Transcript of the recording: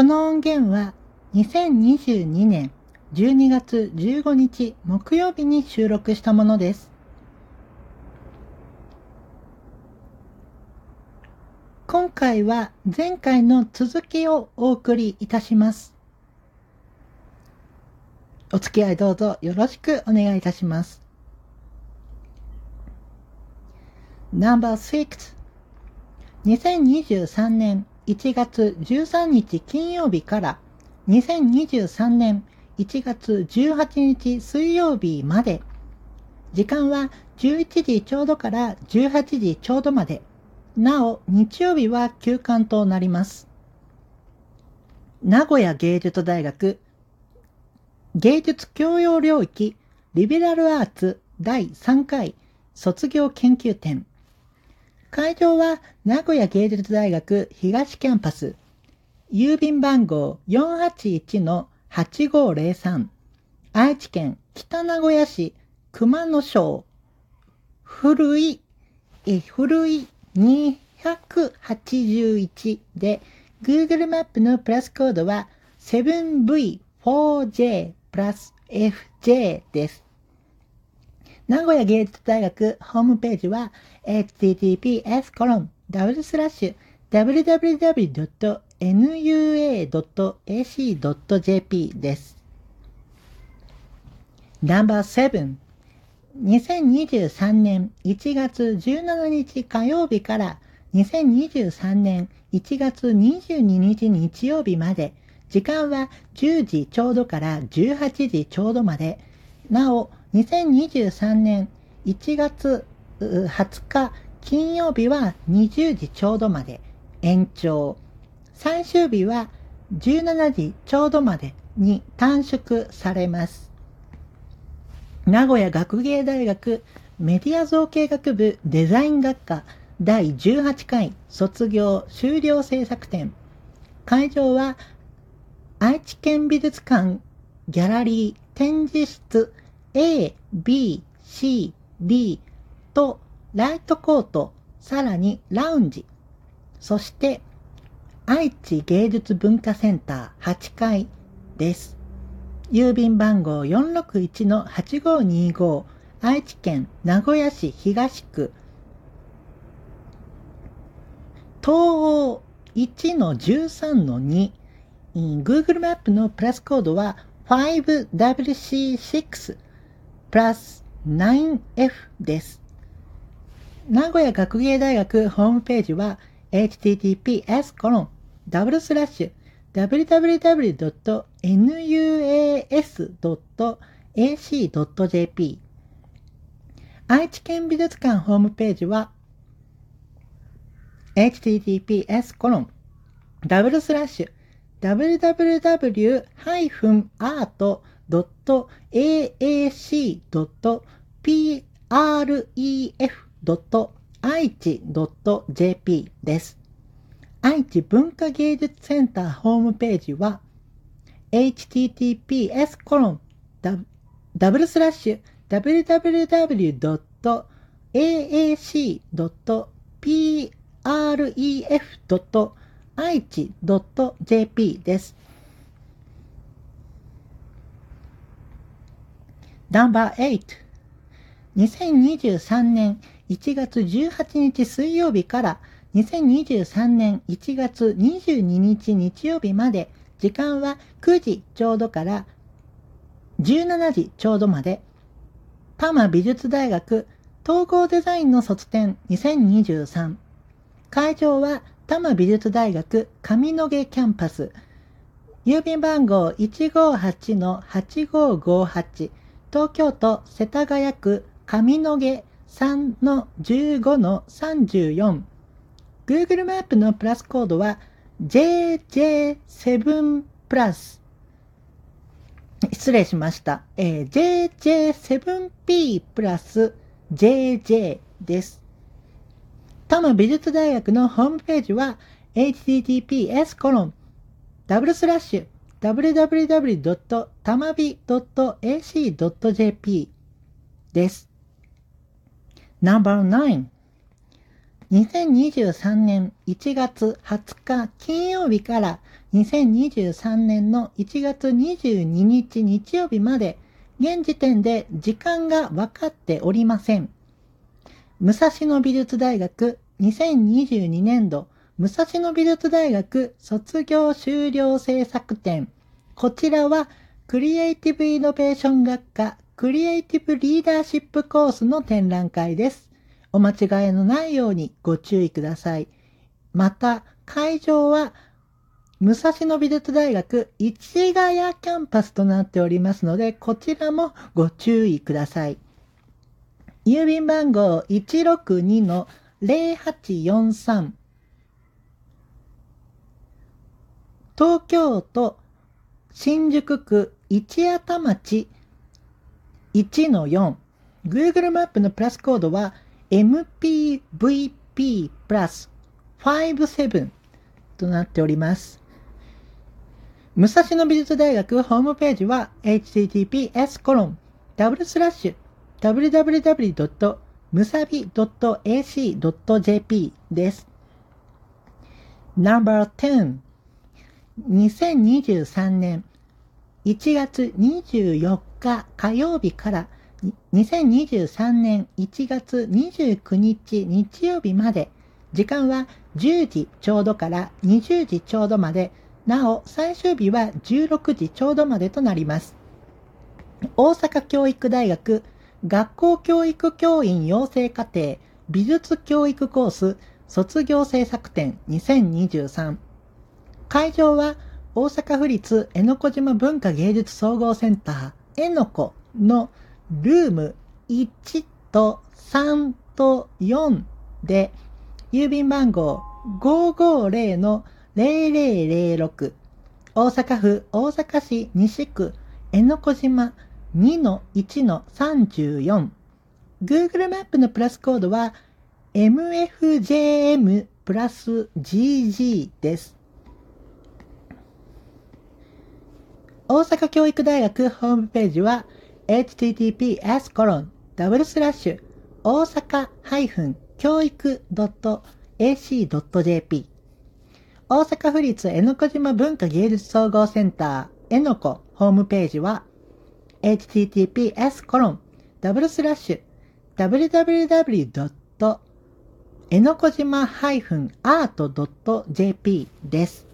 この音源は2022年12月15日木曜日に収録したものです。今回は前回の続きをお送りいたします。お付き合いどうぞよろしくお願いいたします。No.6 2023年1月13日金曜日から2023年1月18日水曜日まで。時間は11時ちょうどから18時ちょうどまで。なお日曜日は休館となります。名古屋芸術大学芸術教養領域リベラルアーツ第3回卒業研究展。会場は名古屋芸術大学東キャンパス。郵便番号481-8503愛知県北名古屋市熊野町。古い古い281で Google マップのプラスコードは 7V4J プラス FJ です。名古屋芸術大学ホームページは https コロンダブルスラッシュ www.nua.ac.jp です。No.7 2023年1月17日火曜日から2023年1月22日日曜日まで時間は10時ちょうどから18時ちょうどまでなお2023年1月20日金曜日は20時ちょうどまで延長。最終日は17時ちょうどまでに短縮されます。名古屋学芸大学メディア造形学部デザイン学科第18回卒業修了制作展。会場は愛知県美術館ギャラリー展示室 A、B、C、D とライトコート、さらにラウンジ、そして愛知芸術文化センター8階です。郵便番号461-8525愛知県名古屋市東区。東欧1-13-2 Google マップのプラスコードは 5WC6 プラス 9F です。名古屋学芸大学ホームページは https コロンダブルスラッシュ www.nuas.ac.jp 愛知県美術館ホームページは https コロンダブルスラッシュ www.aac.pref.aichi.jp です。愛知文化芸術センターホームページは https コロンダブルスラッシュ www.aac.pref.aichi.jp 愛知 .jp です。No.8 2023年1月18日水曜日から2023年1月22日日曜日まで時間は9時ちょうどから17時ちょうどまで。多摩美術大学統合デザインの卒展2023会場は多摩美術大学上野毛キャンパス。郵便番号158-8558東京都世田谷区上野毛3-15-34 Google マップのプラスコードは JJ7 プラス。失礼しました、えー、JJ7P プラス JJ です。多摩美術大学のホームページは https コロン。ダブルスラッシュ。www.tamabi.ac.jp です。No.9 2023年1月20日金曜日から2023年の1月22日日曜日まで、現時点で時間が分かっておりません。武蔵野美術大学2022年度武蔵野美術大学卒業修了制作展。こちらはクリエイティブイノベーション学科クリエイティブリーダーシップコースの展覧会です。お間違いのないようにご注意ください。また、会場は武蔵野美術大学市ヶ谷キャンパスとなっておりますので、こちらもご注意ください。郵便番号162-0843東京都新宿区一谷田町1-4 Google マップのプラスコードは MPVP プラス57となっております。武蔵野美術大学ホームページは https コロンダブルスラッシュ www. むさび .ac.jp です。No.10 2023年1月24日火曜日から2023年1月29日日曜日まで時間は10時ちょうどから20時ちょうどまでなお、最終日は16時ちょうどまでとなります。大阪教育大学学校教育教員養成課程美術教育コース卒業制作展2023会場は大阪府立江ノ小島文化芸術総合センター江ノ子のルーム1と3と4で郵便番号550の0006大阪府大阪市西区江ノ小島2-1-34 Google マップのプラスコードは MFJM プラス GG です。大阪教育大学ホームページは https コロンダブルスラッシュ大阪教育 .ac.jp 大阪府立江ノ小島文化芸術総合センター江ノ子ホームページは https コロンダブルスラッシュ www. えのこじま -art.jp です。